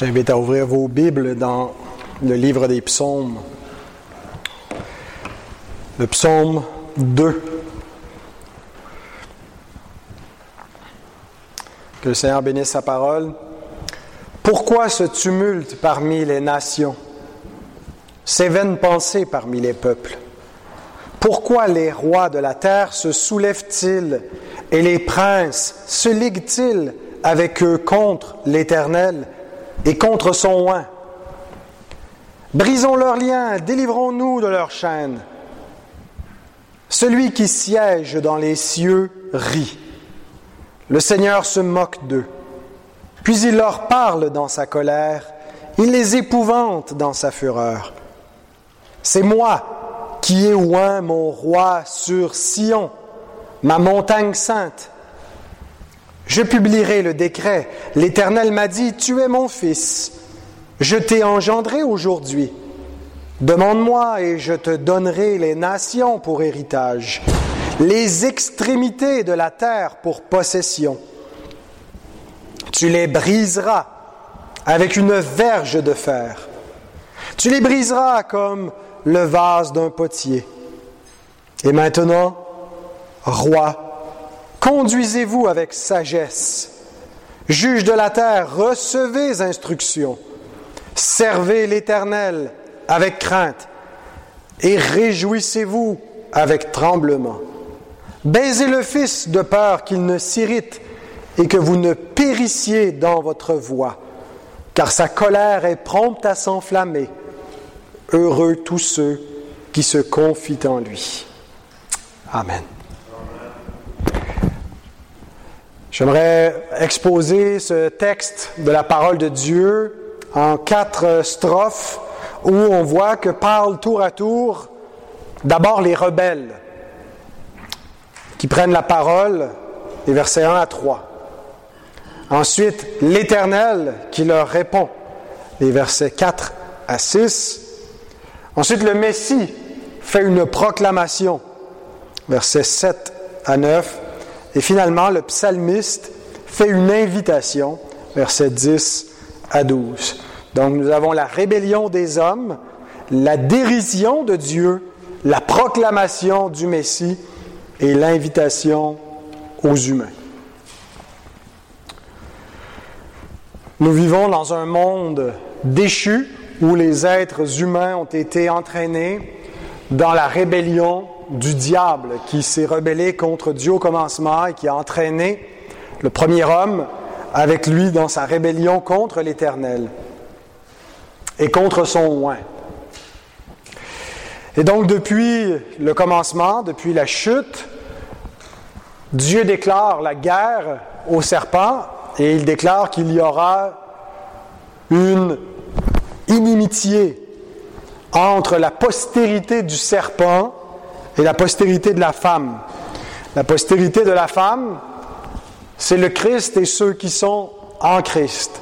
Je t'invite à ouvrir vos Bibles dans le livre des psaumes. Le psaume 2. Que le Seigneur bénisse sa parole. Pourquoi ce tumulte parmi les nations, ces vaines pensées parmi les peuples Pourquoi les rois de la terre se soulèvent-ils et les princes se liguent-ils avec eux contre l'Éternel? Et contre son oint. Brisons leurs liens, délivrons-nous de leurs chaînes. Celui qui siège dans les cieux rit. Le Seigneur se moque d'eux. Puis il leur parle dans sa colère, il les épouvante dans sa fureur. C'est moi qui ai oint mon roi sur Sion, ma montagne sainte. Je publierai le décret. L'Éternel m'a dit, tu es mon fils. Je t'ai engendré aujourd'hui. Demande-moi et je te donnerai les nations pour héritage, les extrémités de la terre pour possession. Tu les briseras avec une verge de fer. Tu les briseras comme le vase d'un potier. Et maintenant, roi, Conduisez-vous avec sagesse. Juge de la terre, recevez instruction. Servez l'Éternel avec crainte et réjouissez-vous avec tremblement. Baisez le Fils de peur qu'il ne s'irrite et que vous ne périssiez dans votre voie, car sa colère est prompte à s'enflammer. Heureux tous ceux qui se confient en lui. Amen. J'aimerais exposer ce texte de la parole de Dieu en quatre strophes où on voit que parlent tour à tour d'abord les rebelles qui prennent la parole, les versets 1 à 3. Ensuite, l'Éternel qui leur répond, les versets 4 à 6. Ensuite, le Messie fait une proclamation, versets 7 à 9. Et finalement, le psalmiste fait une invitation, versets 10 à 12. Donc nous avons la rébellion des hommes, la dérision de Dieu, la proclamation du Messie et l'invitation aux humains. Nous vivons dans un monde déchu où les êtres humains ont été entraînés dans la rébellion du diable qui s'est rebellé contre Dieu au commencement et qui a entraîné le premier homme avec lui dans sa rébellion contre l'Éternel et contre son oint. Et donc depuis le commencement, depuis la chute, Dieu déclare la guerre au serpent et il déclare qu'il y aura une inimitié entre la postérité du serpent et la postérité de la femme. La postérité de la femme, c'est le Christ et ceux qui sont en Christ.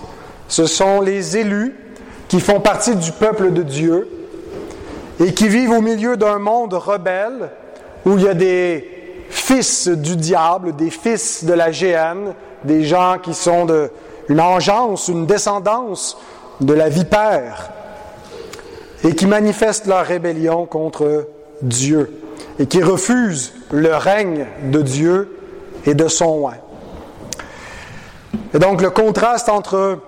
Ce sont les élus qui font partie du peuple de Dieu et qui vivent au milieu d'un monde rebelle où il y a des fils du diable, des fils de la géhenne, des gens qui sont de une engeance, une descendance de la vipère et qui manifestent leur rébellion contre Dieu et qui refusent le règne de Dieu et de son oint. Et donc le contraste entre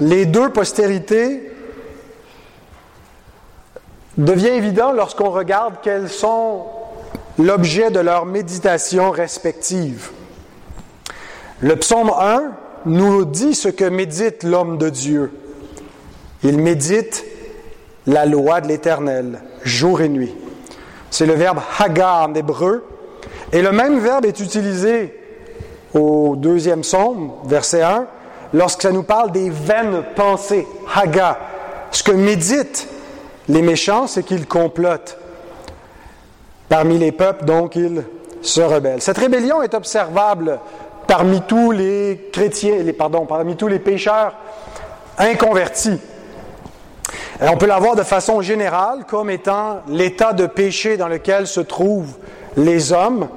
les deux postérités devient évident lorsqu'on regarde quels sont l'objet de leurs méditations respectives. Le psaume 1 nous dit ce que médite l'homme de Dieu. Il médite la loi de l'Éternel, jour et nuit. C'est le verbe haga en hébreu. Et le même verbe est utilisé au deuxième psaume, verset 1, lorsque ça nous parle des vaines pensées, haga. Ce que méditent les méchants, c'est qu'ils complotent. Parmi les peuples, donc, ils se rebellent. Cette rébellion est observable parmi tous les chrétiens, les, pardon, parmi tous les pécheurs inconvertis. On peut la voir de façon générale comme étant l'état de péché dans lequel se trouvent les hommes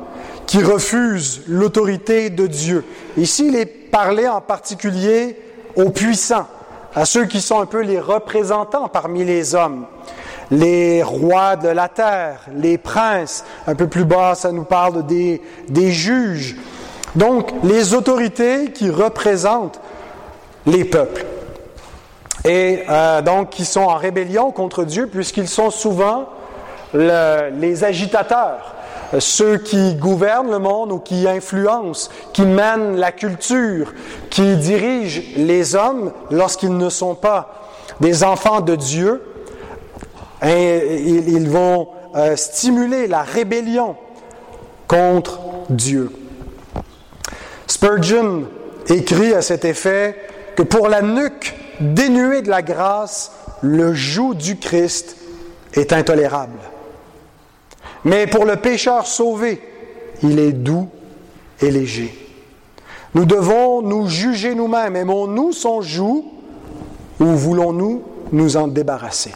qui refusent l'autorité de Dieu. Ici, il est parlé en particulier aux puissants, à ceux qui sont un peu les représentants parmi les hommes, les rois de la terre, les princes. Un peu plus bas, ça nous parle des, des juges. Donc, les autorités qui représentent les peuples. Et euh, donc, qui sont en rébellion contre Dieu, puisqu'ils sont souvent les agitateurs, ceux qui gouvernent le monde ou qui influencent, qui mènent la culture, qui dirigent les hommes lorsqu'ils ne sont pas des enfants de Dieu. Et ils vont euh, stimuler la rébellion contre Dieu. Spurgeon écrit à cet effet que pour la nuque dénuée de la grâce, le joug du Christ est intolérable. Mais pour le pécheur sauvé, il est doux et léger. Nous devons nous juger nous-mêmes. Aimons-nous son joug ou voulons-nous nous en débarrasser?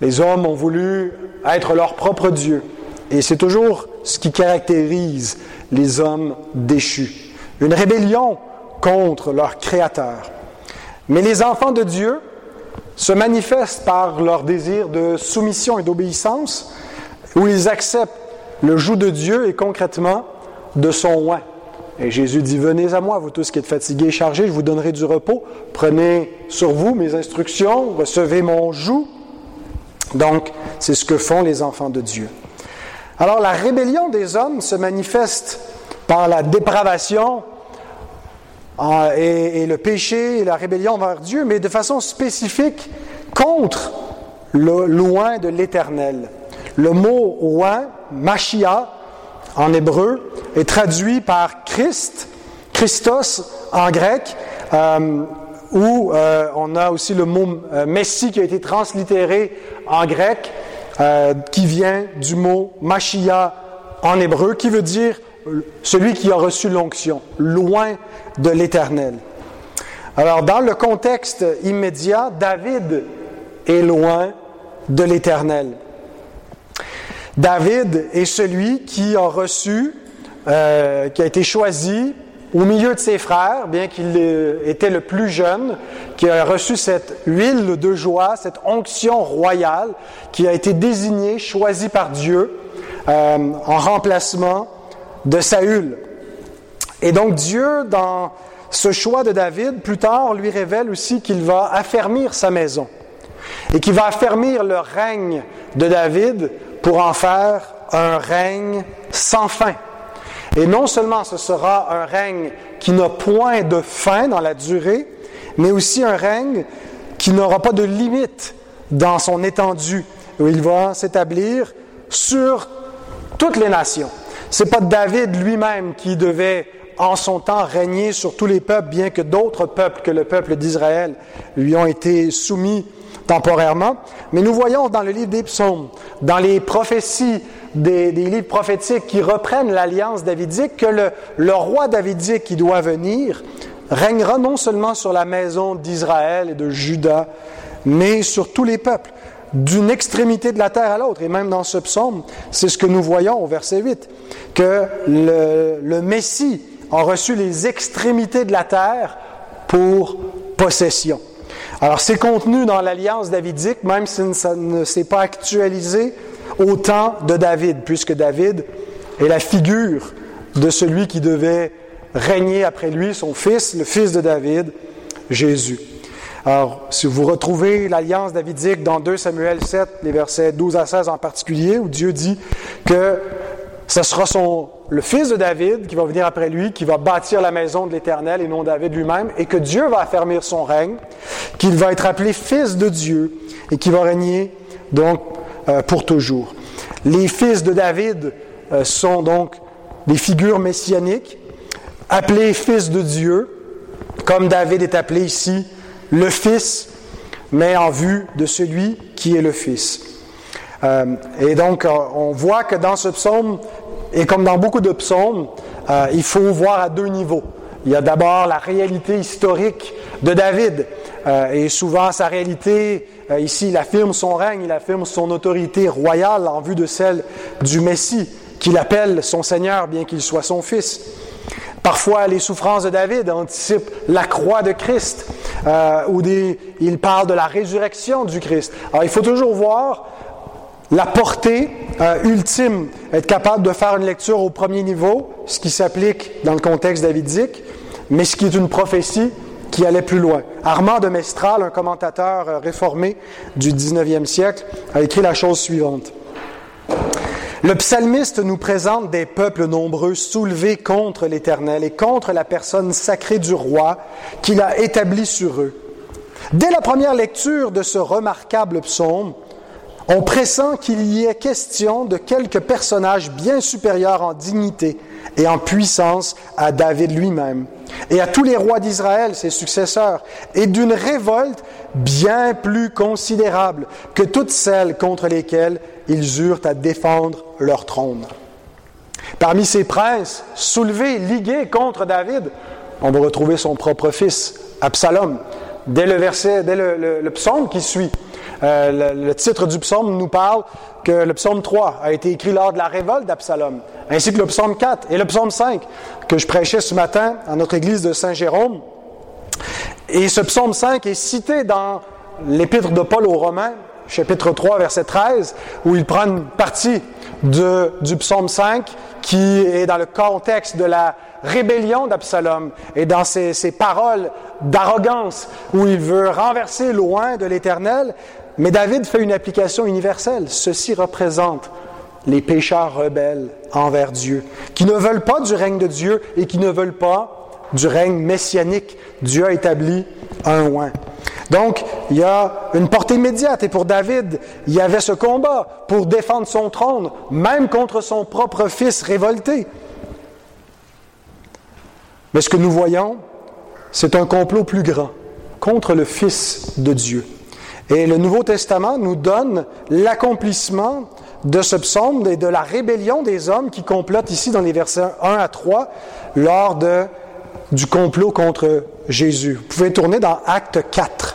Les hommes ont voulu être leur propre Dieu. Et c'est toujours ce qui caractérise les hommes déchus. Une rébellion contre leur Créateur. Mais les enfants de Dieu se manifestent par leur désir de soumission et d'obéissance, où ils acceptent le joug de Dieu et concrètement de son oin. Et Jésus dit, venez à moi, vous tous qui êtes fatigués et chargés, je vous donnerai du repos. Prenez sur vous mes instructions, recevez mon joug. Donc, c'est ce que font les enfants de Dieu. Alors la rébellion des hommes se manifeste par la dépravation et, le péché et la rébellion vers Dieu, mais de façon spécifique contre le loin de l'éternel. Le mot loin, Machia, en hébreu, est traduit par Christ, Christos en grec, euh, où euh, on a aussi le mot euh, Messie qui a été translittéré en grec, qui vient du mot Machia en hébreu, qui veut dire celui qui a reçu l'onction, loin de l'Éternel. Alors, dans le contexte immédiat, David est loin de l'Éternel. David est celui qui a reçu, euh, qui a été choisi au milieu de ses frères, bien qu'il était le plus jeune, qui a reçu cette huile de joie, cette onction royale, qui a été désigné, choisi par Dieu euh, en remplacement de Saül. Et donc Dieu, dans ce choix de David, plus tard, lui révèle aussi qu'il va affermir sa maison et qu'il va affermir le règne de David pour en faire un règne sans fin. Et non seulement ce sera un règne qui n'a point de fin dans la durée, mais aussi un règne qui n'aura pas de limite dans son étendue, où il va s'établir sur toutes les nations. C'est pas David lui-même qui devait en son temps régner sur tous les peuples, bien que d'autres peuples que le peuple d'Israël lui ont été soumis temporairement. Mais nous voyons dans le livre des psaumes, dans les prophéties des, livres prophétiques qui reprennent l'alliance davidique, que le, le roi davidique qui doit venir régnera non seulement sur la maison d'Israël et de Juda, mais sur tous les peuples, d'une extrémité de la terre à l'autre. Et même dans ce psaume, c'est ce que nous voyons au verset 8, que le, Messie a reçu les extrémités de la terre pour possession. Alors c'est contenu dans l'alliance davidique, même si ça ne s'est pas actualisé au temps de David, puisque David est la figure de celui qui devait régner après lui, son fils, le fils de David, Jésus. Alors, si vous retrouvez l'alliance davidique dans 2 Samuel 7, les versets 12 à 16 en particulier, où Dieu dit que ce sera son, le fils de David qui va venir après lui, qui va bâtir la maison de l'Éternel et non David lui-même, et que Dieu va affermir son règne, qu'il va être appelé fils de Dieu et qui va régner donc euh, pour toujours. Les fils de David euh, sont donc des figures messianiques, appelés fils de Dieu, comme David est appelé ici le fils, mais en vue de celui qui est le fils. Euh, et donc, euh, on voit que dans ce psaume, et comme dans beaucoup de psaumes, euh, il faut voir à deux niveaux. Il y a d'abord la réalité historique de David, et souvent sa réalité, ici, il affirme son règne, il affirme son autorité royale en vue de celle du Messie, qu'il appelle son Seigneur, bien qu'il soit son Fils. Parfois, les souffrances de David anticipent la croix de Christ, euh, ou il parle de la résurrection du Christ. Alors, il faut toujours voir la portée euh, ultime, être capable de faire une lecture au premier niveau, ce qui s'applique dans le contexte davidique, mais ce qui est une prophétie qui allait plus loin. Armand de Mestral, un commentateur euh, réformé du 19e siècle, a écrit la chose suivante. Le psalmiste nous présente des peuples nombreux soulevés contre l'Éternel et contre la personne sacrée du roi qu'il a établi sur eux. Dès la première lecture de ce remarquable psaume, on pressent qu'il y ait question de quelques personnages bien supérieurs en dignité et en puissance à David lui-même et à tous les rois d'Israël, ses successeurs, et d'une révolte bien plus considérable que toutes celles contre lesquelles ils eurent à défendre leur trône. Parmi ces princes soulevés, ligués contre David, on va retrouver son propre fils, Absalom. Dès le verset, dès le psaume qui suit, euh, le, titre du psaume nous parle que le psaume 3 a été écrit lors de la révolte d'Absalom, ainsi que le psaume 4 et le psaume 5 que je prêchais ce matin à notre église de Saint-Jérôme. Et ce psaume 5 est cité dans l'épître de Paul aux Romains, chapitre 3, verset 13, où il prend une partie de, du psaume 5 qui est dans le contexte de la rébellion d'Absalom et dans ses, paroles d'arrogance où il veut renverser loin de l'Éternel, mais David fait une application universelle. Ceci représente les pécheurs rebelles envers Dieu, qui ne veulent pas du règne de Dieu et qui ne veulent pas du règne messianique. Dieu a établi un oin. Donc, il y a une portée immédiate. Et pour David, il y avait ce combat pour défendre son trône, même contre son propre fils révolté. Mais ce que nous voyons, c'est un complot plus grand contre le Fils de Dieu. Et le Nouveau Testament nous donne l'accomplissement de ce psaume et de la rébellion des hommes qui complotent ici dans les versets 1 à 3 lors du complot contre Jésus. Vous pouvez tourner dans Acte 4.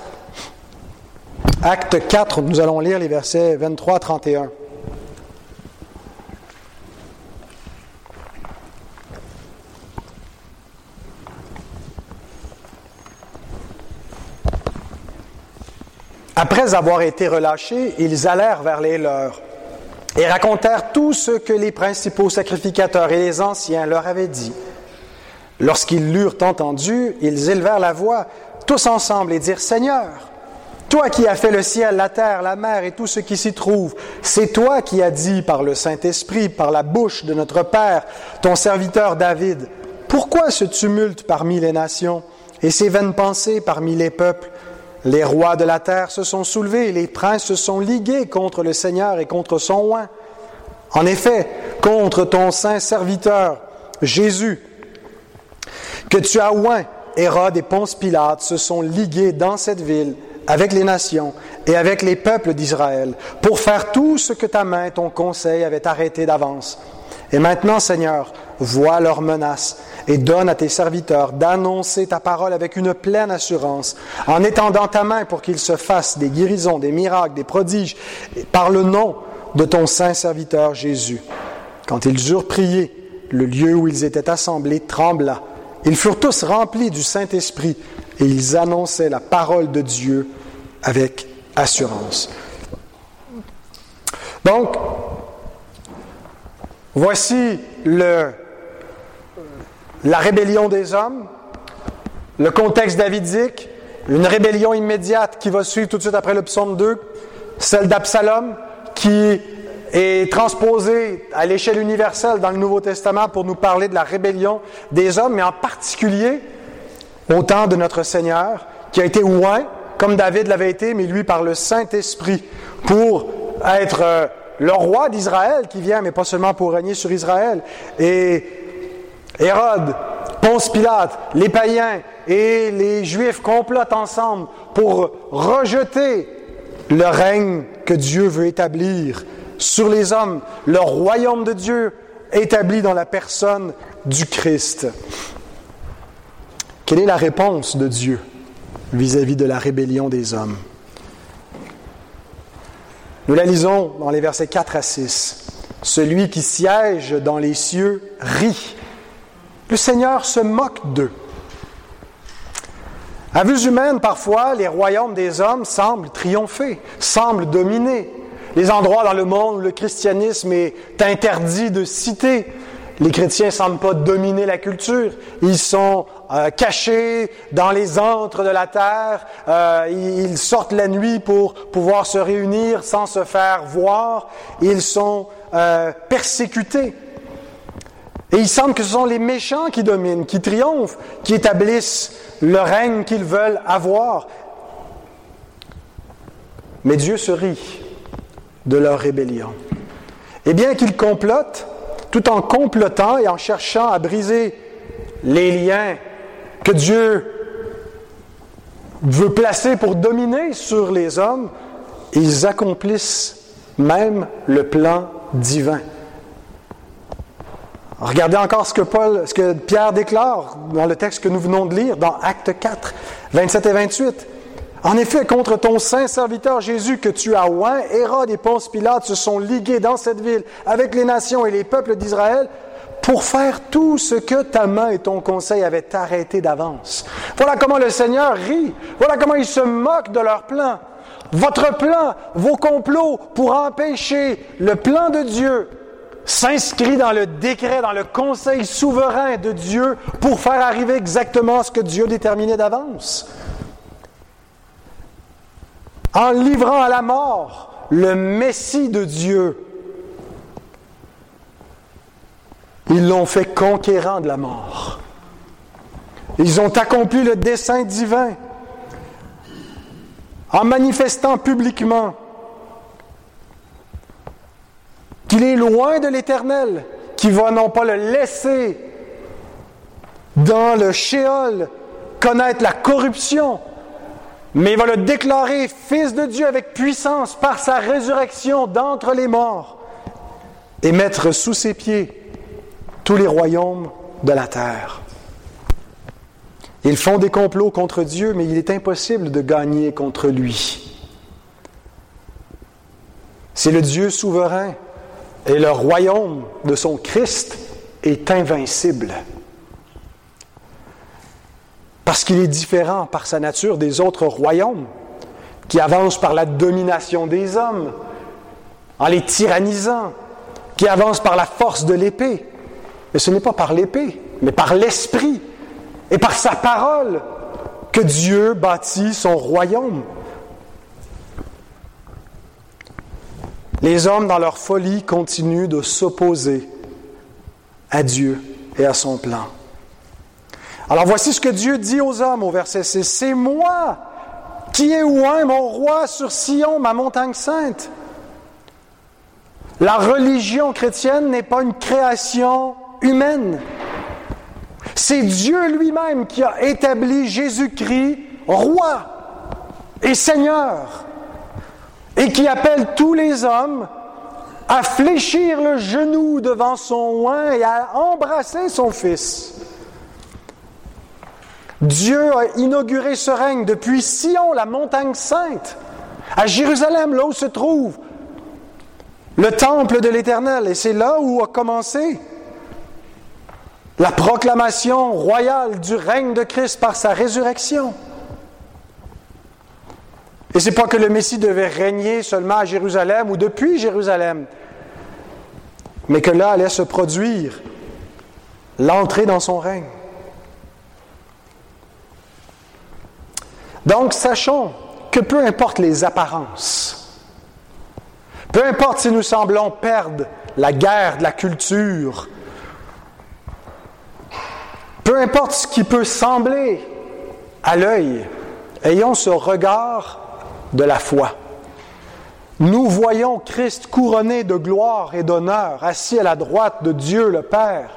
Acte 4, nous allons lire les versets 23 à 31. Après avoir été relâchés, ils allèrent vers les leurs et racontèrent tout ce que les principaux sacrificateurs et les anciens leur avaient dit. Lorsqu'ils l'eurent entendu, ils élevèrent la voix tous ensemble et dirent Seigneur, toi qui as fait le ciel, la terre, la mer et tout ce qui s'y trouve, c'est toi qui as dit par le Saint-Esprit, par la bouche de notre Père, ton serviteur David, pourquoi ce tumulte parmi les nations et ces vaines pensées parmi les peuples? Les rois de la terre se sont soulevés, les princes se sont ligués contre le Seigneur et contre son oint. En effet, contre ton saint serviteur, Jésus, que tu as oint, Hérode et Ponce Pilate se sont ligués dans cette ville avec les nations et avec les peuples d'Israël pour faire tout ce que ta main, ton conseil avait arrêté d'avance. Et maintenant, Seigneur, vois leurs menaces et donne à tes serviteurs d'annoncer ta parole avec une pleine assurance, en étendant ta main pour qu'ils se fassent des guérisons, des miracles, des prodiges, par le nom de ton saint serviteur Jésus. Quand ils eurent prié, le lieu où ils étaient assemblés trembla. Ils furent tous remplis du Saint-Esprit et ils annonçaient la parole de Dieu avec assurance. Donc, voici le la rébellion des hommes, le contexte davidique, une rébellion immédiate qui va suivre tout de suite après le psaume 2, celle d'Absalom, qui est transposée à l'échelle universelle dans le Nouveau Testament pour nous parler de la rébellion des hommes, mais en particulier au temps de notre Seigneur, qui a été oint, comme David l'avait été, mais lui par le Saint-Esprit, pour être euh, le roi d'Israël qui vient, mais pas seulement pour régner sur Israël. Et Hérode, Ponce Pilate, les païens et les Juifs complotent ensemble pour rejeter le règne que Dieu veut établir sur les hommes, le royaume de Dieu établi dans la personne du Christ. Quelle est la réponse de Dieu? Vis-à-vis de la rébellion des hommes Nous la lisons dans les versets 4 à 6. Celui qui siège dans les cieux rit Le Seigneur se moque d'eux. À vue humaine, parfois, les royaumes des hommes semblent triompher, semblent dominer. Les endroits dans le monde où le christianisme est interdit de citer, les chrétiens ne semblent pas dominer la culture. Ils sont euh, cachés dans les antres de la terre. Euh, ils sortent la nuit pour pouvoir se réunir sans se faire voir. Ils sont euh, persécutés. Et il semble que ce sont les méchants qui dominent, qui triomphent, qui établissent le règne qu'ils veulent avoir. Mais Dieu se rit de leur rébellion. Et bien qu'ils complotent, tout en complotant et en cherchant à briser les liens que Dieu veut placer pour dominer sur les hommes, ils accomplissent même le plan divin. Regardez encore ce que Pierre déclare dans le texte que nous venons de lire, dans Acte 4, 27 et 28. En effet, contre ton saint serviteur Jésus que tu as oint, Hérode et Ponce Pilate se sont ligués dans cette ville avec les nations et les peuples d'Israël pour faire tout ce que ta main et ton conseil avaient arrêté d'avance. Voilà comment le Seigneur rit. Voilà comment il se moque de leur plan. Votre plan, vos complots pour empêcher le plan de Dieu s'inscrit dans le décret, dans le conseil souverain de Dieu pour faire arriver exactement ce que Dieu déterminait d'avance. En livrant à la mort le Messie de Dieu, ils l'ont fait conquérant de la mort. Ils ont accompli le dessein divin en manifestant publiquement qu'il est loin de l'Éternel, qui va non pas le laisser dans le shéol connaître la corruption, mais il va le déclarer fils de Dieu avec puissance par sa résurrection d'entre les morts et mettre sous ses pieds tous les royaumes de la terre. Ils font des complots contre Dieu, mais il est impossible de gagner contre lui. C'est le Dieu souverain et le royaume de son Christ est invincible. Parce qu'il est différent par sa nature des autres royaumes qui avancent par la domination des hommes, en les tyrannisant, qui avancent par la force de l'épée. Mais ce n'est pas par l'épée, mais par l'esprit et par sa parole que Dieu bâtit son royaume. Les hommes, dans leur folie, continuent de s'opposer à Dieu et à son plan. Alors voici ce que Dieu dit aux hommes au verset 6. C'est moi qui ai oint mon roi sur Sion, ma montagne sainte. La religion chrétienne n'est pas une création humaine. C'est Dieu lui-même qui a établi Jésus-Christ roi et Seigneur et qui appelle tous les hommes à fléchir le genou devant son oin et à embrasser son Fils. Dieu a inauguré ce règne depuis Sion, la montagne sainte, à Jérusalem, là où se trouve le temple de l'Éternel. Et c'est là où a commencé la proclamation royale du règne de Christ par sa résurrection. Et c'est pas que le Messie devait régner seulement à Jérusalem ou depuis Jérusalem, mais que là allait se produire l'entrée dans son règne. Donc sachons que peu importe les apparences, peu importe si nous semblons perdre la guerre de la culture, peu importe ce qui peut sembler à l'œil, ayons ce regard de la foi. Nous voyons Christ couronné de gloire et d'honneur, assis à la droite de Dieu le Père.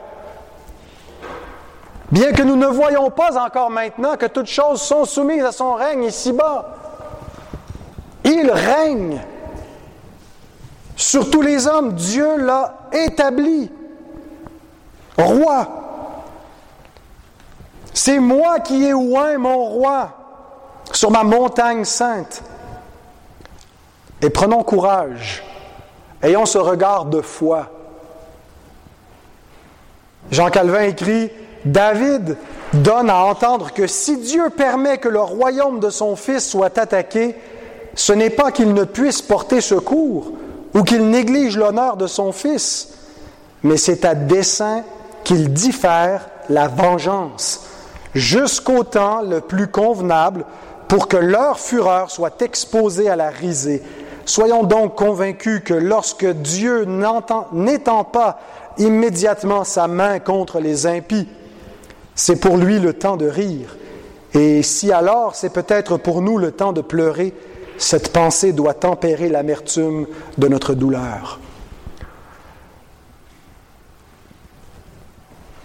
Bien que nous ne voyons pas encore maintenant que toutes choses sont soumises à son règne ici-bas, il règne sur tous les hommes. Dieu l'a établi roi. C'est moi qui ai oint mon roi sur ma montagne sainte. Et prenons courage. Ayons ce regard de foi. Jean Calvin écrit David donne à entendre que si Dieu permet que le royaume de son Fils soit attaqué, ce n'est pas qu'il ne puisse porter secours ou qu'il néglige l'honneur de son Fils, mais c'est à dessein qu'il diffère la vengeance jusqu'au temps le plus convenable pour que leur fureur soit exposée à la risée. Soyons donc convaincus que lorsque Dieu n'étend pas immédiatement sa main contre les impies, c'est pour lui le temps de rire. Et si alors c'est peut-être pour nous le temps de pleurer, cette pensée doit tempérer l'amertume de notre douleur.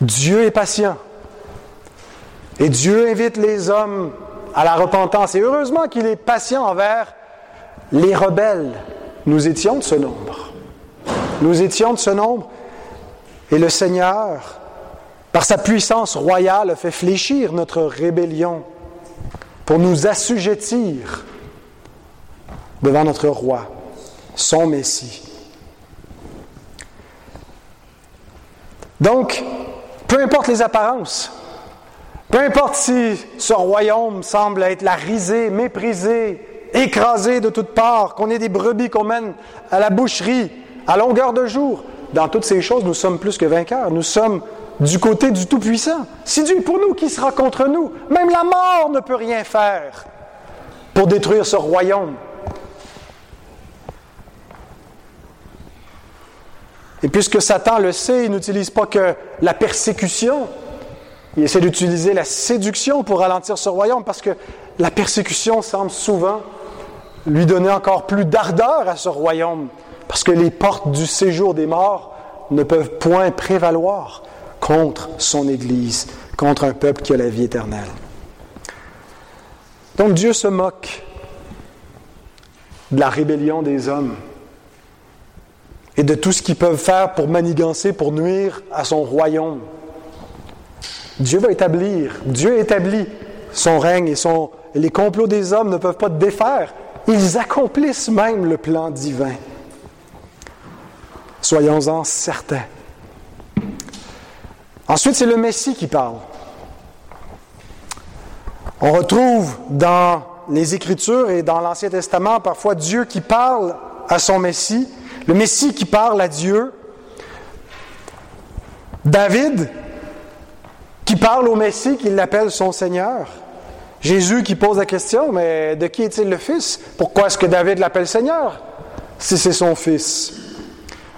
Dieu est patient. Et Dieu invite les hommes à la repentance. Et heureusement qu'il est patient envers les rebelles. Nous étions de ce nombre. Nous étions de ce nombre. Et le Seigneur, par sa puissance royale, fait fléchir notre rébellion pour nous assujettir devant notre roi, son Messie. Donc, peu importe les apparences, peu importe si ce royaume semble être la risée, méprisé, écrasé de toutes parts, qu'on ait des brebis qu'on mène à la boucherie à longueur de jour, dans toutes ces choses, nous sommes plus que vainqueurs. Nous sommes du côté du Tout-Puissant. Si Dieu est pour nous, qui sera contre nous? Même la mort ne peut rien faire pour détruire ce royaume. Et puisque Satan le sait, il n'utilise pas que la persécution, il essaie d'utiliser la séduction pour ralentir ce royaume, parce que la persécution semble souvent lui donner encore plus d'ardeur à ce royaume, parce que les portes du séjour des morts ne peuvent point prévaloir contre son Église, contre un peuple qui a la vie éternelle. Donc Dieu se moque de la rébellion des hommes et de tout ce qu'ils peuvent faire pour manigancer, pour nuire à son royaume. Dieu va établir, Dieu établit son règne et son, les complots des hommes ne peuvent pas défaire. Ils accomplissent même le plan divin. Soyons-en certains. Ensuite, c'est le Messie qui parle. On retrouve dans les Écritures et dans l'Ancien Testament parfois Dieu qui parle à son Messie le Messie qui parle à Dieu, David qui parle au Messie, qui l'appelle son Seigneur, Jésus qui pose la question, mais de qui est-il le Fils? Pourquoi est-ce que David l'appelle Seigneur si c'est son Fils?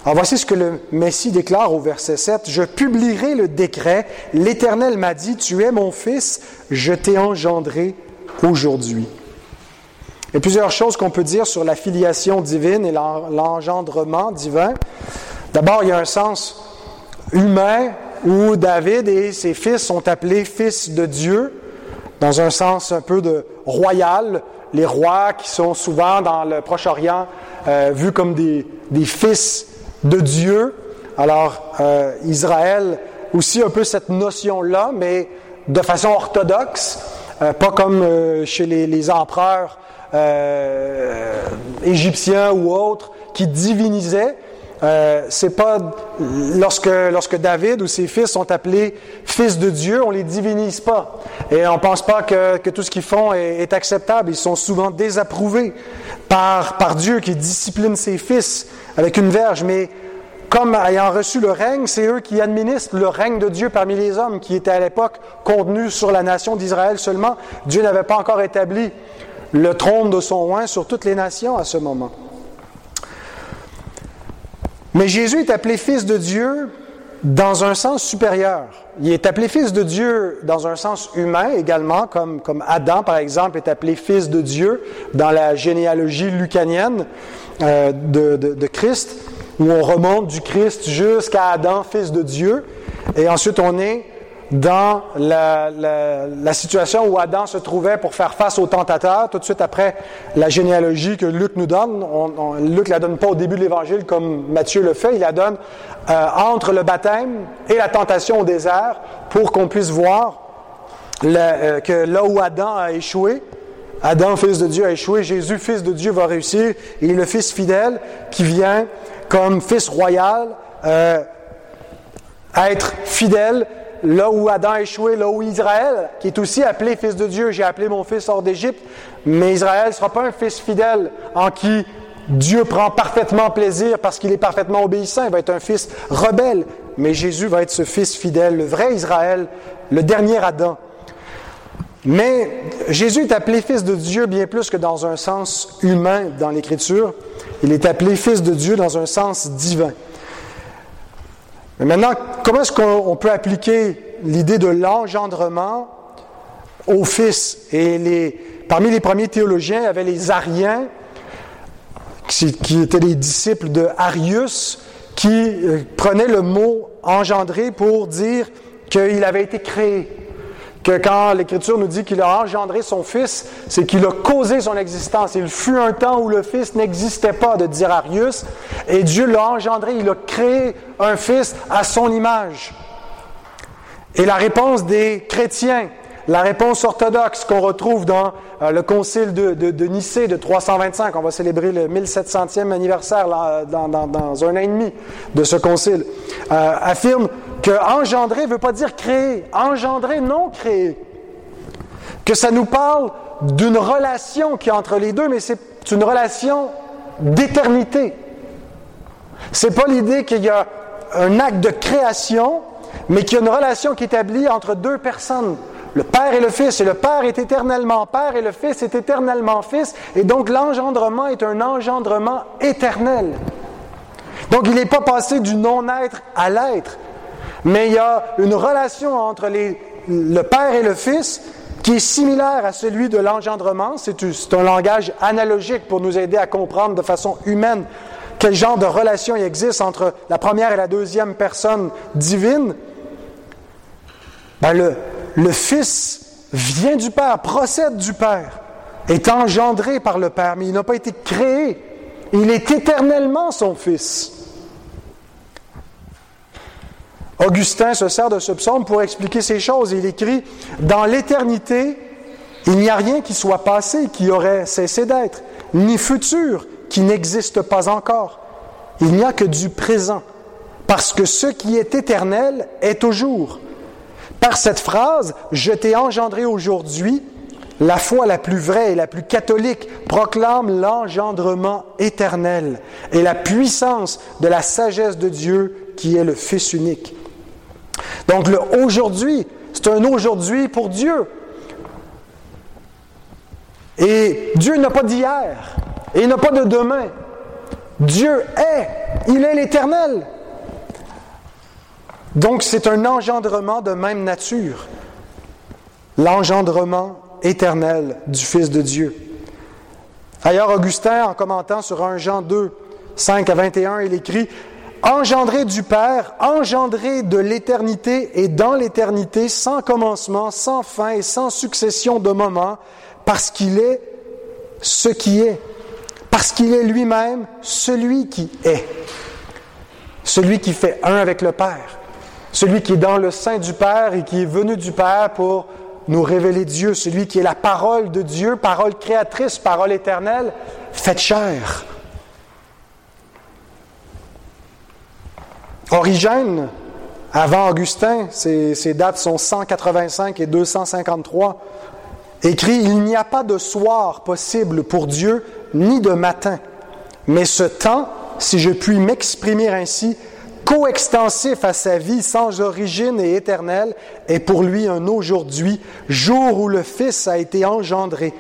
Alors voici ce que le Messie déclare au verset 7. Je publierai le décret. L'Éternel m'a dit, tu es mon Fils, je t'ai engendré aujourd'hui. Il y a plusieurs choses qu'on peut dire sur la filiation divine et l'engendrement divin. D'abord, il y a un sens humain où David et ses fils sont appelés fils de Dieu, dans un sens un peu de royal. Les rois qui sont souvent dans le Proche-Orient euh, vus comme des, fils de Dieu. Alors, euh, Israël aussi un peu cette notion-là, mais de façon orthodoxe, euh, pas comme chez les, empereurs euh, égyptiens ou autres qui divinisaient. Euh, c'est pas lorsque lorsque David ou ses fils sont appelés fils de Dieu, on les divinise pas et on pense pas que, que tout ce qu'ils font est, acceptable. Ils sont souvent désapprouvés par par Dieu qui discipline ses fils avec une verge, mais comme ayant reçu le règne, c'est eux qui administrent le règne de Dieu parmi les hommes, qui était à l'époque contenu sur la nation d'Israël seulement. Dieu n'avait pas encore établi le trône de son roi sur toutes les nations à ce moment. Mais Jésus est appelé fils de Dieu dans un sens supérieur. Il est appelé fils de Dieu dans un sens humain également, comme, comme Adam, par exemple, est appelé fils de Dieu dans la généalogie lucanienne euh, de, de, de Christ, où on remonte du Christ jusqu'à Adam, fils de Dieu. Et ensuite, on est dans la, situation où Adam se trouvait pour faire face au tentateur, tout de suite après la généalogie que Luc nous donne. On, Luc la donne pas au début de l'Évangile comme Matthieu le fait, il la donne euh, entre le baptême et la tentation au désert pour qu'on puisse voir euh, que là où Adam a échoué, Adam, fils de Dieu, a échoué, Jésus, fils de Dieu, va réussir. Il est le fils fidèle qui vient comme fils royal euh, être fidèle là où Adam a échoué, là où Israël, qui est aussi appelé fils de Dieu, j'ai appelé mon fils hors d'Égypte, mais Israël ne sera pas un fils fidèle en qui Dieu prend parfaitement plaisir parce qu'il est parfaitement obéissant, il va être un fils rebelle, mais Jésus va être ce fils fidèle, le vrai Israël, le dernier Adam. Mais Jésus est appelé fils de Dieu bien plus que dans un sens humain dans l'Écriture. Il est appelé fils de Dieu dans un sens divin. Maintenant, comment est-ce qu'on peut appliquer l'idée de l'engendrement au Fils? Et parmi les premiers théologiens, il y avait les Ariens, qui, étaient les disciples de Arius, qui euh, prenaient le mot engendré pour dire qu'il avait été créé que quand l'Écriture nous dit qu'il a engendré son Fils, c'est qu'il a causé son existence. Il fut un temps où le Fils n'existait pas, de dire Arius, et Dieu l'a engendré, il a créé un Fils à son image. Et la réponse des chrétiens, la réponse orthodoxe qu'on retrouve dans euh, le concile de, de, Nicée de 325, on va célébrer le 1700e anniversaire dans, dans, un an et demi de ce concile, euh, affirme que engendrer ne veut pas dire créer, engendrer non créer. Que ça nous parle d'une relation qui est entre les deux, mais c'est une relation d'éternité. C'est pas l'idée qu'il y a un acte de création, mais qu'il y a une relation qui est établie entre deux personnes. Le Père et le Fils, et le Père est éternellement Père et le Fils est éternellement Fils, et donc l'engendrement est un engendrement éternel. Donc il n'est pas passé du non-être à l'être, mais il y a une relation entre le Père et le Fils qui est similaire à celui de l'engendrement. C'est un langage analogique pour nous aider à comprendre de façon humaine quel genre de relation il existe entre la première et la deuxième personne divine. Ben le, le Fils vient du Père, procède du Père, est engendré par le Père, mais il n'a pas été créé. Il est éternellement son Fils. Augustin se sert de ce psaume pour expliquer ces choses. Il écrit, Dans l'éternité, il n'y a rien qui soit passé, qui aurait cessé d'être, ni futur, qui n'existe pas encore. Il n'y a que du présent, parce que ce qui est éternel est toujours. Par cette phrase, je t'ai engendré aujourd'hui, la foi la plus vraie et la plus catholique proclame l'engendrement éternel et la puissance de la sagesse de Dieu qui est le Fils unique. Donc le aujourd'hui, c'est un aujourd'hui pour Dieu. Et Dieu n'a pas d'hier et il n'a pas de demain. Dieu est, il est l'éternel. Donc c'est un engendrement de même nature, l'engendrement éternel du Fils de Dieu. Ailleurs, Augustin, en commentant sur 1 Jean 2, 5 à 21, il écrit engendré du Père, engendré de l'éternité et dans l'éternité, sans commencement, sans fin et sans succession de moments, parce qu'il est ce qui est, parce qu'il est lui-même celui qui est, celui qui fait un avec le Père, celui qui est dans le sein du Père et qui est venu du Père pour nous révéler Dieu, celui qui est la parole de Dieu, parole créatrice, parole éternelle, faite chair. Origène, avant Augustin, ses, dates sont 185 et 253, écrit Il n'y a pas de soir possible pour Dieu, ni de matin, mais ce temps, si je puis m'exprimer ainsi, coextensif à sa vie sans origine et éternelle, est pour lui un aujourd'hui, jour où le Fils a été engendré.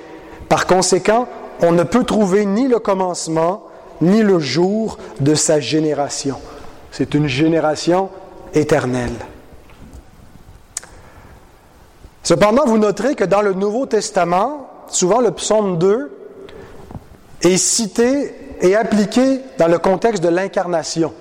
Par conséquent, on ne peut trouver ni le commencement, ni le jour de sa génération. C'est une génération éternelle. Cependant, vous noterez que dans le Nouveau Testament, souvent le psaume 2 est cité et appliqué dans le contexte de l'incarnation.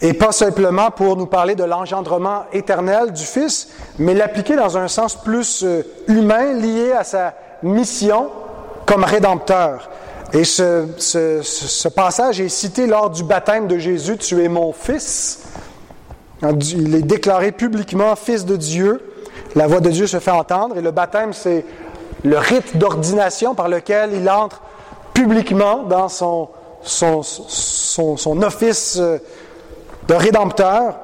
Et pas simplement pour nous parler de l'engendrement éternel du Fils, mais l'appliquer dans un sens plus euh, humain lié à sa mission comme rédempteur. Et ce, passage est cité lors du baptême de Jésus, Tu es mon fils. Il est déclaré publiquement fils de Dieu. La voix de Dieu se fait entendre et le baptême, c'est le rite d'ordination par lequel il entre publiquement dans son, office euh, de rédempteur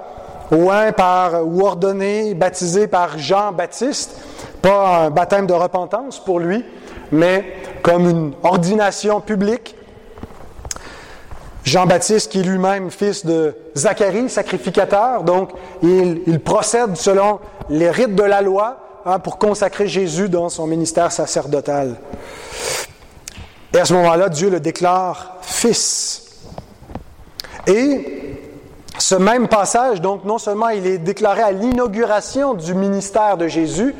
par, ou ordonné, baptisé par Jean-Baptiste, pas un baptême de repentance pour lui, mais comme une ordination publique. Jean-Baptiste, qui est lui-même fils de Zacharie, sacrificateur, donc il, procède selon les rites de la loi hein, pour consacrer Jésus dans son ministère sacerdotal. Et à ce moment-là, Dieu le déclare fils. Et ce même passage, donc, non seulement il est déclaré à l'inauguration du ministère de Jésus,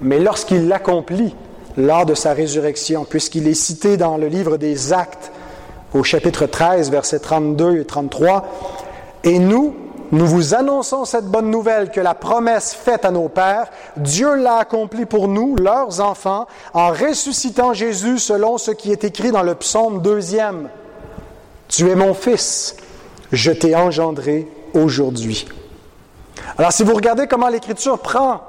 mais lorsqu'il l'accomplit lors de sa résurrection, puisqu'il est cité dans le livre des Actes au chapitre 13, versets 32 et 33. Et nous, nous vous annonçons cette bonne nouvelle que la promesse faite à nos pères, Dieu l'a accomplie pour nous, leurs enfants, en ressuscitant Jésus selon ce qui est écrit dans le psaume deuxième. Tu es mon fils, je t'ai engendré aujourd'hui. Alors si vous regardez comment l'Écriture prend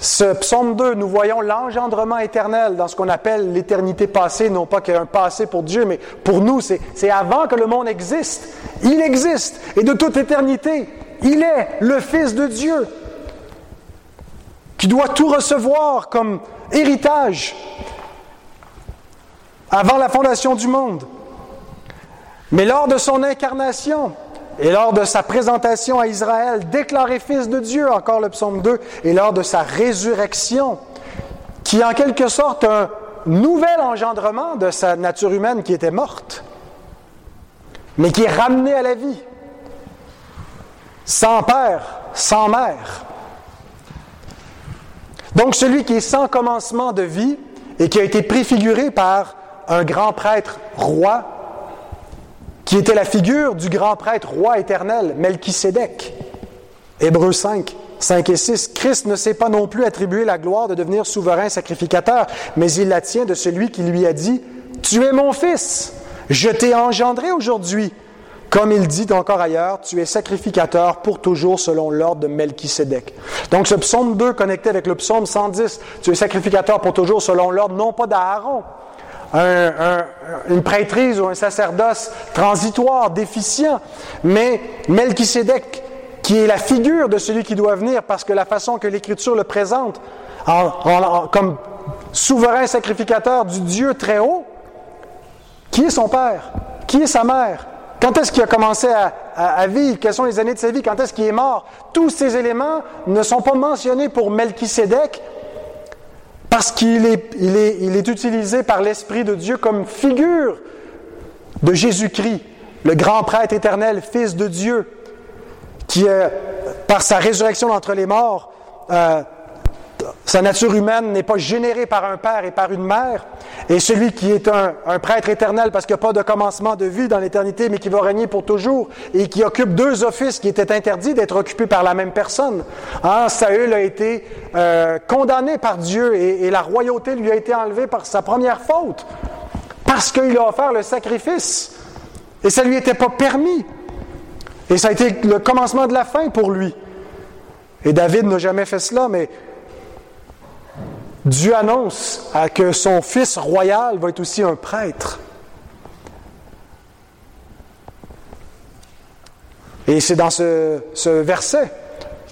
ce psaume 2, nous voyons l'engendrement éternel dans ce qu'on appelle l'éternité passée, non pas qu'il y ait un passé pour Dieu, mais pour nous, c'est avant que le monde existe. Il existe, et de toute éternité, il est le Fils de Dieu, qui doit tout recevoir comme héritage avant la fondation du monde. Mais lors de son incarnation, et lors de sa présentation à Israël, déclaré fils de Dieu, encore le psaume 2, et lors de sa résurrection, qui est en quelque sorte un nouvel engendrement de sa nature humaine qui était morte, mais qui est ramenée à la vie, sans père, sans mère. Donc celui qui est sans commencement de vie et qui a été préfiguré par un grand prêtre roi qui était la figure du grand prêtre roi éternel, Melchisédek. Hébreux 5, 5 et 6. Christ ne s'est pas non plus attribué la gloire de devenir souverain sacrificateur, mais il la tient de celui qui lui a dit, Tu es mon fils, je t'ai engendré aujourd'hui. Comme il dit encore ailleurs, tu es sacrificateur pour toujours selon l'ordre de Melchisédek. Donc ce psaume 2 connecté avec le psaume 110, tu es sacrificateur pour toujours selon l'ordre non pas d'Aaron, une prêtrise ou un sacerdoce transitoire, déficient, mais Melchisédek, qui est la figure de celui qui doit venir, parce que la façon que l'Écriture le présente, comme souverain sacrificateur du Dieu très haut, qui est son père? Qui est sa mère? Quand est-ce qu'il a commencé à, à, vivre? Quelles sont les années de sa vie? Quand est-ce qu'il est mort? Tous ces éléments ne sont pas mentionnés pour Melchisédek, parce qu'il est, il est, il est utilisé par l'Esprit de Dieu comme figure de Jésus-Christ, le grand prêtre éternel, Fils de Dieu, qui, par sa résurrection d'entre les morts, euh, sa nature humaine n'est pas générée par un père et par une mère, et celui qui est un, prêtre éternel parce qu'il n'y a pas de commencement de vie dans l'éternité, mais qui va régner pour toujours, et qui occupe deux offices qui étaient interdits d'être occupés par la même personne. Hein, Saül a été euh, condamné par Dieu et, et la royauté lui a été enlevée par sa première faute, parce qu'il a offert le sacrifice, et ça ne lui était pas permis. Et ça a été le commencement de la fin pour lui. Et David n'a jamais fait cela, mais Dieu annonce que son fils royal va être aussi un prêtre. Et c'est dans ce, verset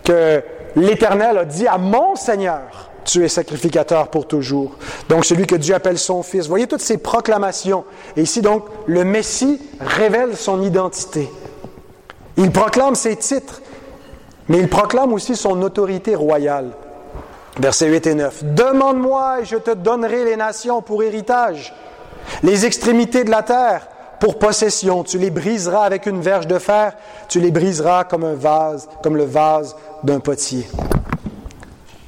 que l'Éternel a dit à mon Seigneur, tu es sacrificateur pour toujours. Donc celui que Dieu appelle son fils. Voyez toutes ces proclamations. Et ici donc, le Messie révèle son identité. Il proclame ses titres, mais il proclame aussi son autorité royale. Versets 8 et 9. Demande-moi et je te donnerai les nations pour héritage, les extrémités de la terre pour possession. Tu les briseras avec une verge de fer, tu les briseras comme un vase, comme le vase d'un potier.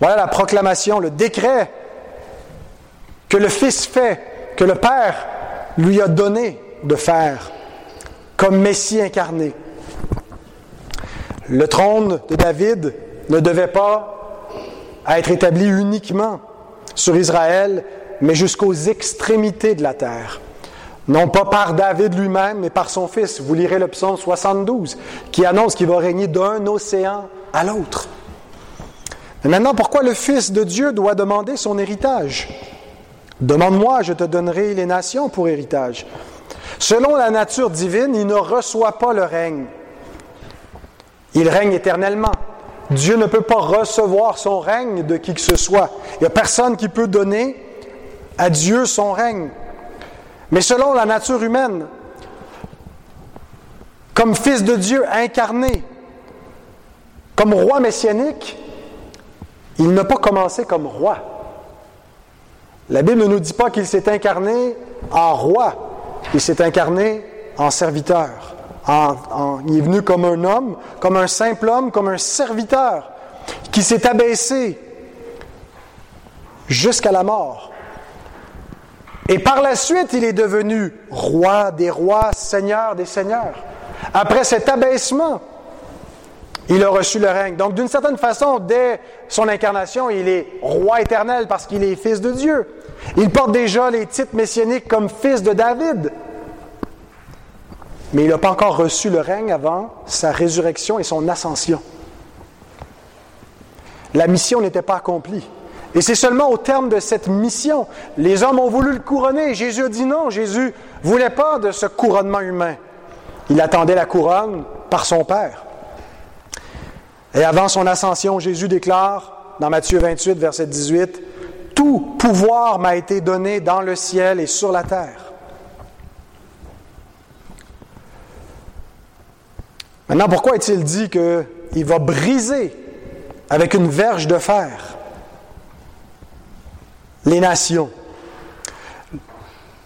Voilà la proclamation, le décret que le Fils fait, que le Père lui a donné de faire comme Messie incarné. Le trône de David ne devait pas à être établi uniquement sur Israël, mais jusqu'aux extrémités de la terre. Non pas par David lui-même, mais par son fils. Vous lirez le psaume 72, qui annonce qu'il va régner d'un océan à l'autre. Mais maintenant, pourquoi le Fils de Dieu doit demander son héritage? Demande-moi, je te donnerai les nations pour héritage. Selon la nature divine, il ne reçoit pas le règne. Il règne éternellement. Dieu ne peut pas recevoir son règne de qui que ce soit. Il n'y a personne qui peut donner à Dieu son règne. Mais selon la nature humaine, comme fils de Dieu incarné, comme roi messianique, il n'a pas commencé comme roi. La Bible ne nous dit pas qu'il s'est incarné en roi, il s'est incarné en serviteur. Il est venu comme un homme, comme un simple homme, comme un serviteur, qui s'est abaissé jusqu'à la mort. Et par la suite, il est devenu roi des rois, seigneur des seigneurs. Après cet abaissement, il a reçu le règne. Donc, d'une certaine façon, dès son incarnation, il est roi éternel parce qu'il est fils de Dieu. Il porte déjà les titres messianiques comme fils de David. Mais il n'a pas encore reçu le règne avant sa résurrection et son ascension. La mission n'était pas accomplie. Et c'est seulement au terme de cette mission, les hommes ont voulu le couronner. Jésus a dit non. Jésus voulait pas de ce couronnement humain. Il attendait la couronne par son Père. Et avant son ascension, Jésus déclare dans Matthieu 28, verset 18, Tout pouvoir m'a été donné dans le ciel et sur la terre. Maintenant, pourquoi est-il dit qu'il va briser avec une verge de fer les nations?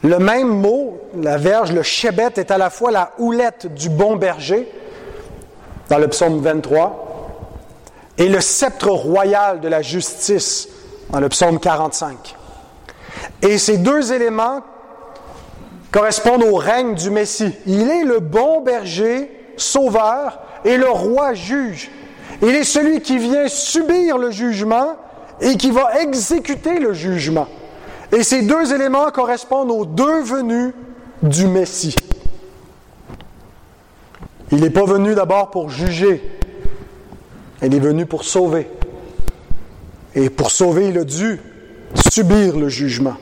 Le même mot, la verge, le chébet, est à la fois la houlette du bon berger, dans le psaume 23, et le sceptre royal de la justice dans le psaume 45. Et ces deux éléments correspondent au règne du Messie. Il est le bon berger, sauveur, et le roi juge. Il est celui qui vient subir le jugement et qui va exécuter le jugement. Et ces deux éléments correspondent aux deux venus du Messie. Il n'est pas venu d'abord pour juger, elle est venue pour sauver. Et pour sauver, il a dû subir le jugement.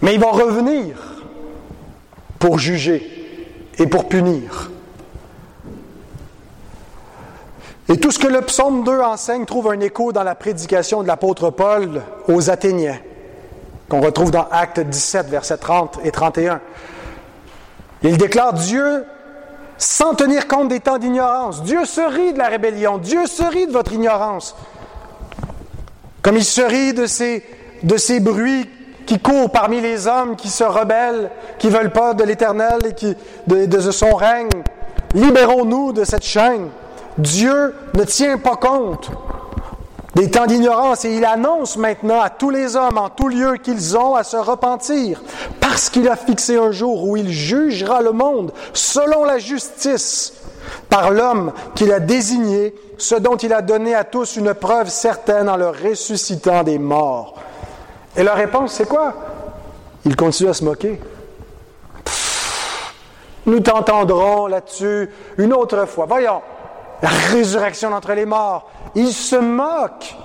Mais il va revenir pour juger et pour punir. Et tout ce que le psaume 2 enseigne trouve un écho dans la prédication de l'apôtre Paul aux Athéniens, qu'on retrouve dans Actes 17, versets 30 et 31. Il déclare Dieu sans tenir compte des temps d'ignorance. Dieu se rit de la rébellion. Dieu se rit de votre ignorance. Comme il se rit de ces, de ces bruits qui courent parmi les hommes qui se rebellent, qui veulent pas de l'Éternel et de, de son règne. Libérons-nous de cette chaîne. Dieu ne tient pas compte des temps d'ignorance et il annonce maintenant à tous les hommes en tout lieu qu'ils ont à se repentir parce qu'il a fixé un jour où il jugera le monde selon la justice par l'homme qu'il a désigné, ce dont il a donné à tous une preuve certaine en le ressuscitant des morts. Et la réponse, c'est quoi? Il continue à se moquer. nous t'entendrons là-dessus une autre fois. Voyons, la résurrection d'entre les morts. Il se moque.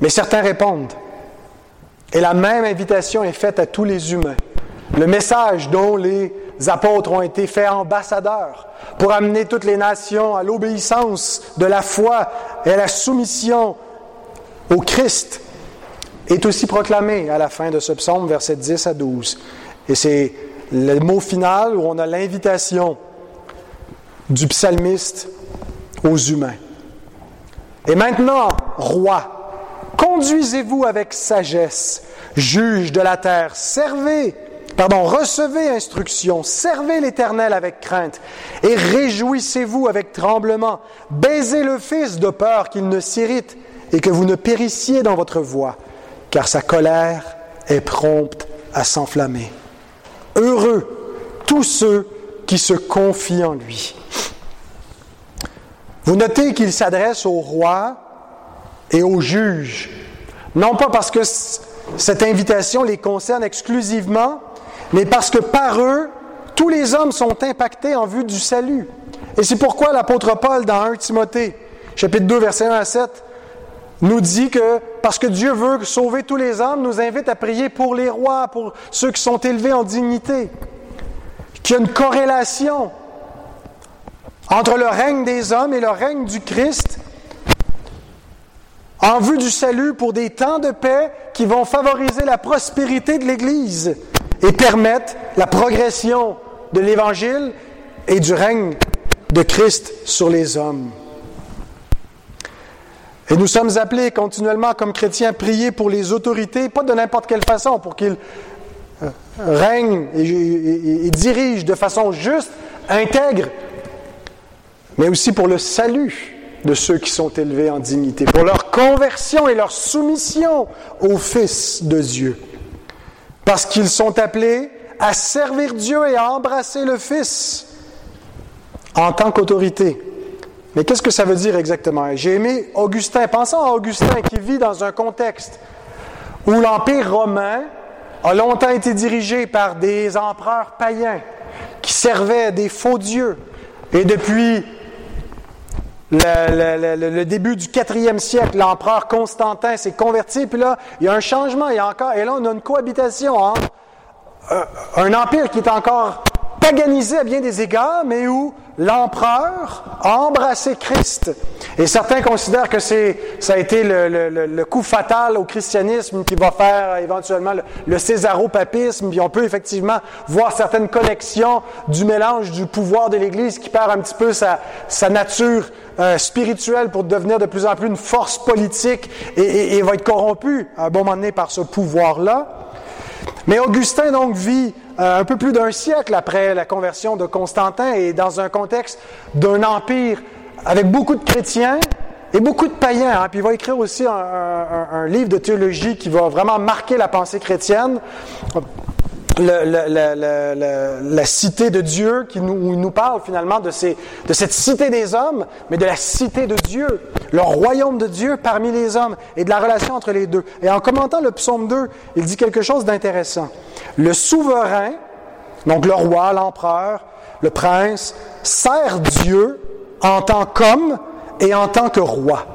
Mais certains répondent. Et la même invitation est faite à tous les humains. Le message dont les apôtres ont été faits ambassadeurs pour amener toutes les nations à l'obéissance de la foi et à la soumission au Christ est aussi proclamé à la fin de ce psaume, versets 10 à 12. Et c'est le mot final où on a l'invitation du psalmiste aux humains. Et maintenant, roi, conduisez-vous avec sagesse, juge de la terre, servez, pardon, recevez instruction, servez l'Éternel avec crainte, et réjouissez-vous avec tremblement, baisez le Fils de peur qu'il ne s'irrite et que vous ne périssiez dans votre voie, car sa colère est prompte à s'enflammer. Heureux tous ceux qui se confient en lui. Vous notez qu'il s'adresse au roi et aux juges, non pas parce que cette invitation les concerne exclusivement, mais parce que par eux, tous les hommes sont impactés en vue du salut. Et c'est pourquoi l'apôtre Paul, dans 1 Timothée, chapitre 2, verset 1 à 7, nous dit que parce que Dieu veut sauver tous les hommes, nous invite à prier pour les rois, pour ceux qui sont élevés en dignité, qu'il y a une corrélation entre le règne des hommes et le règne du Christ en vue du salut pour des temps de paix qui vont favoriser la prospérité de l'Église et permettre la progression de l'Évangile et du règne de Christ sur les hommes. Et nous sommes appelés continuellement comme chrétiens à prier pour les autorités, pas de n'importe quelle façon, pour qu'ils euh, règnent et, dirigent de façon juste, intègre, mais aussi pour le salut de ceux qui sont élevés en dignité, pour leur conversion et leur soumission au Fils de Dieu. Parce qu'ils sont appelés à servir Dieu et à embrasser le Fils en tant qu'autorité. Mais qu'est-ce que ça veut dire exactement? J'ai aimé Augustin. Pensons à Augustin qui vit dans un contexte où l'Empire romain a longtemps été dirigé par des empereurs païens qui servaient des faux dieux. Et depuis le, début du quatrième siècle, l'empereur Constantin s'est converti, puis là, il y a un changement, il y a encore, et là, on a une cohabitation entre un empire qui est encore paganisé à bien des égards, mais où l'empereur a embrassé Christ. Et certains considèrent que c'est, ça a été le, coup fatal au christianisme qui va faire éventuellement le, césaropapisme, puis on peut effectivement voir certaines connexions du mélange du pouvoir de l'Église qui perd un petit peu sa, sa nature euh, spirituelle pour devenir de plus en plus une force politique et, et va être corrompu à un bon moment donné par ce pouvoir-là. Mais Augustin donc vit euh, un peu plus d'un siècle après la conversion de Constantin et dans un contexte d'un empire avec beaucoup de chrétiens et beaucoup de païens. Hein. Puis il va écrire aussi un, livre de théologie qui va vraiment marquer la pensée chrétienne la cité de Dieu, qui nous, où il nous parle finalement de, ces, de cette cité des hommes, mais de la cité de Dieu, le royaume de Dieu parmi les hommes et de la relation entre les deux. Et en commentant le psaume 2, il dit quelque chose d'intéressant. Le souverain, donc le roi, l'empereur, le prince, sert Dieu en tant qu'homme et en tant que roi.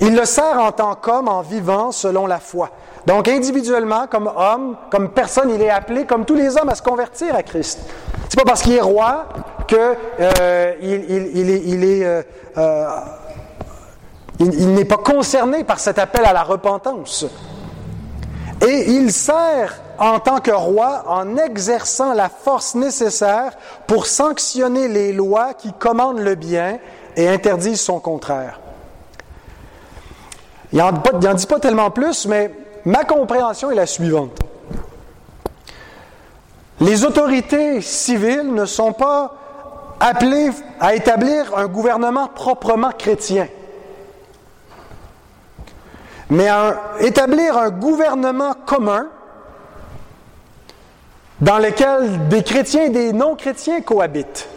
Il le sert en tant qu'homme en vivant selon la foi. Donc individuellement, comme homme, comme personne, il est appelé, comme tous les hommes, à se convertir à Christ. C'est pas parce qu'il est roi que euh, il, est, il est euh, euh, n'est pas concerné par cet appel à la repentance. Et il sert en tant que roi en exerçant la force nécessaire pour sanctionner les lois qui commandent le bien et interdisent son contraire. Il n'en dit pas tellement plus, mais Ma compréhension est la suivante. Les autorités civiles ne sont pas appelées à établir un gouvernement proprement chrétien, mais à établir un gouvernement commun dans lequel des chrétiens et des non-chrétiens cohabitent.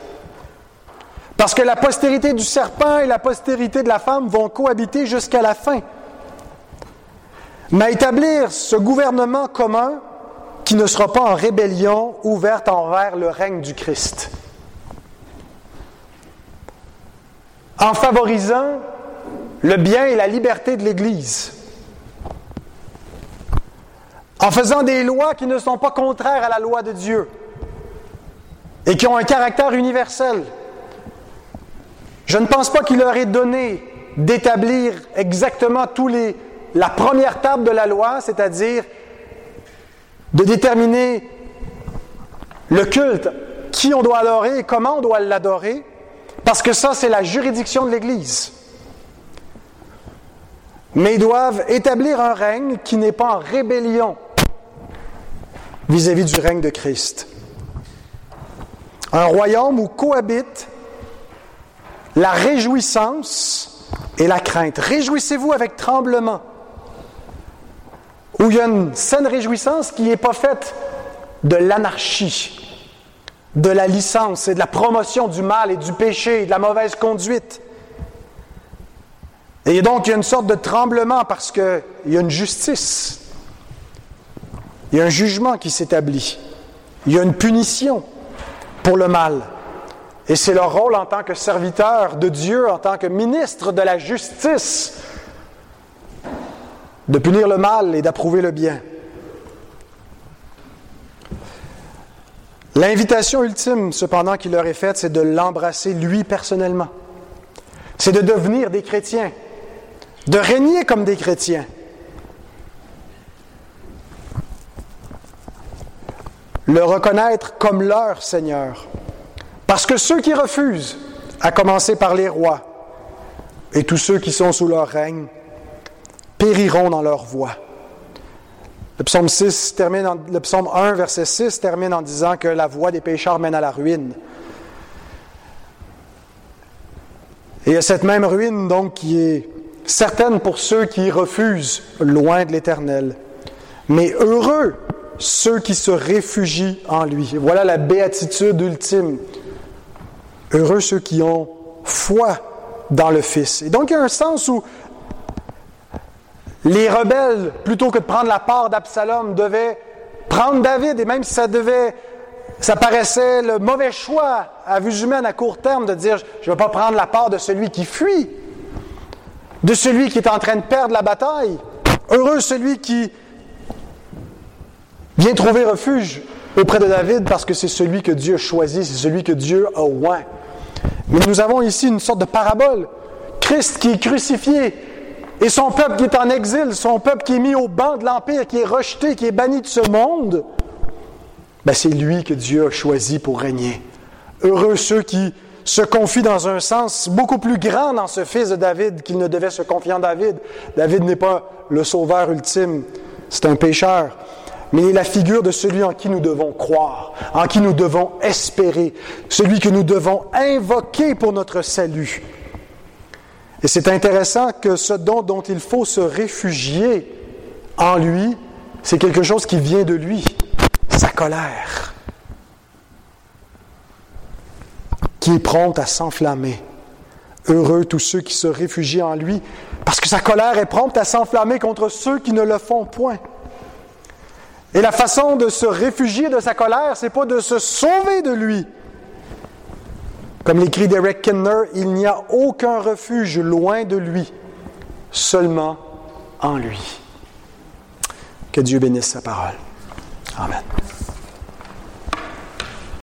Parce que la postérité du serpent et la postérité de la femme vont cohabiter jusqu'à la fin mais établir ce gouvernement commun qui ne sera pas en rébellion ouverte envers le règne du Christ. En favorisant le bien et la liberté de l'Église. En faisant des lois qui ne sont pas contraires à la loi de Dieu et qui ont un caractère universel. Je ne pense pas qu'il leur est donné d'établir exactement tous les la première table de la loi, c'est-à-dire de déterminer le culte, qui on doit adorer et comment on doit l'adorer, parce que ça, c'est la juridiction de l'Église. Mais ils doivent établir un règne qui n'est pas en rébellion vis-à-vis du règne de Christ. Un royaume où cohabitent la réjouissance et la crainte. Réjouissez-vous avec tremblement où il y a une saine réjouissance qui n'est pas faite de l'anarchie, de la licence et de la promotion du mal et du péché et de la mauvaise conduite. Et donc, il y a une sorte de tremblement parce qu'il y a une justice. Il y a un jugement qui s'établit. Il y a une punition pour le mal. Et c'est leur rôle en tant que serviteur de Dieu, en tant que ministre de la justice, de punir le mal et d'approuver le bien. L'invitation ultime, cependant, qui leur est faite, c'est de l'embrasser lui personnellement. C'est de devenir des chrétiens, de régner comme des chrétiens. Le reconnaître comme leur Seigneur. Parce que ceux qui refusent, à commencer par les rois, et tous ceux qui sont sous leur règne, périront dans leur voie. Le psaume, 6 termine le psaume 1, verset 6 termine en disant que la voie des pécheurs mène à la ruine. Et cette même ruine, donc, qui est certaine pour ceux qui refusent loin de l'Éternel. Mais heureux ceux qui se réfugient en lui. Voilà la béatitude ultime. Heureux ceux qui ont foi dans le Fils. Et donc, il y a un sens où les rebelles, plutôt que de prendre la part d'Absalom, devaient prendre David, et même si ça devait, ça paraissait le mauvais choix à vue humaine à court terme de dire, je ne vais pas prendre la part de celui qui fuit, de celui qui est en train de perdre la bataille. Heureux celui qui vient trouver refuge auprès de David parce que c'est celui que Dieu a choisi, c'est celui que Dieu a oint. Mais nous avons ici une sorte de parabole. Christ qui est crucifié, et son peuple qui est en exil, son peuple qui est mis au banc de l'Empire, qui est rejeté, qui est banni de ce monde, ben c'est lui que Dieu a choisi pour régner. Heureux ceux qui se confient dans un sens beaucoup plus grand dans ce fils de David qu'il ne devait se confier en David. David n'est pas le sauveur ultime, c'est un pécheur, mais il est la figure de celui en qui nous devons croire, en qui nous devons espérer, celui que nous devons invoquer pour notre salut. Et c'est intéressant que ce don dont il faut se réfugier en lui, c'est quelque chose qui vient de lui, sa colère, qui est prompte à s'enflammer. Heureux tous ceux qui se réfugient en lui, parce que sa colère est prompte à s'enflammer contre ceux qui ne le font point. Et la façon de se réfugier de sa colère, c'est pas de se sauver de lui, comme l'écrit Derek Kinner, il n'y a aucun refuge loin de lui, seulement en lui. Que Dieu bénisse sa parole. Amen.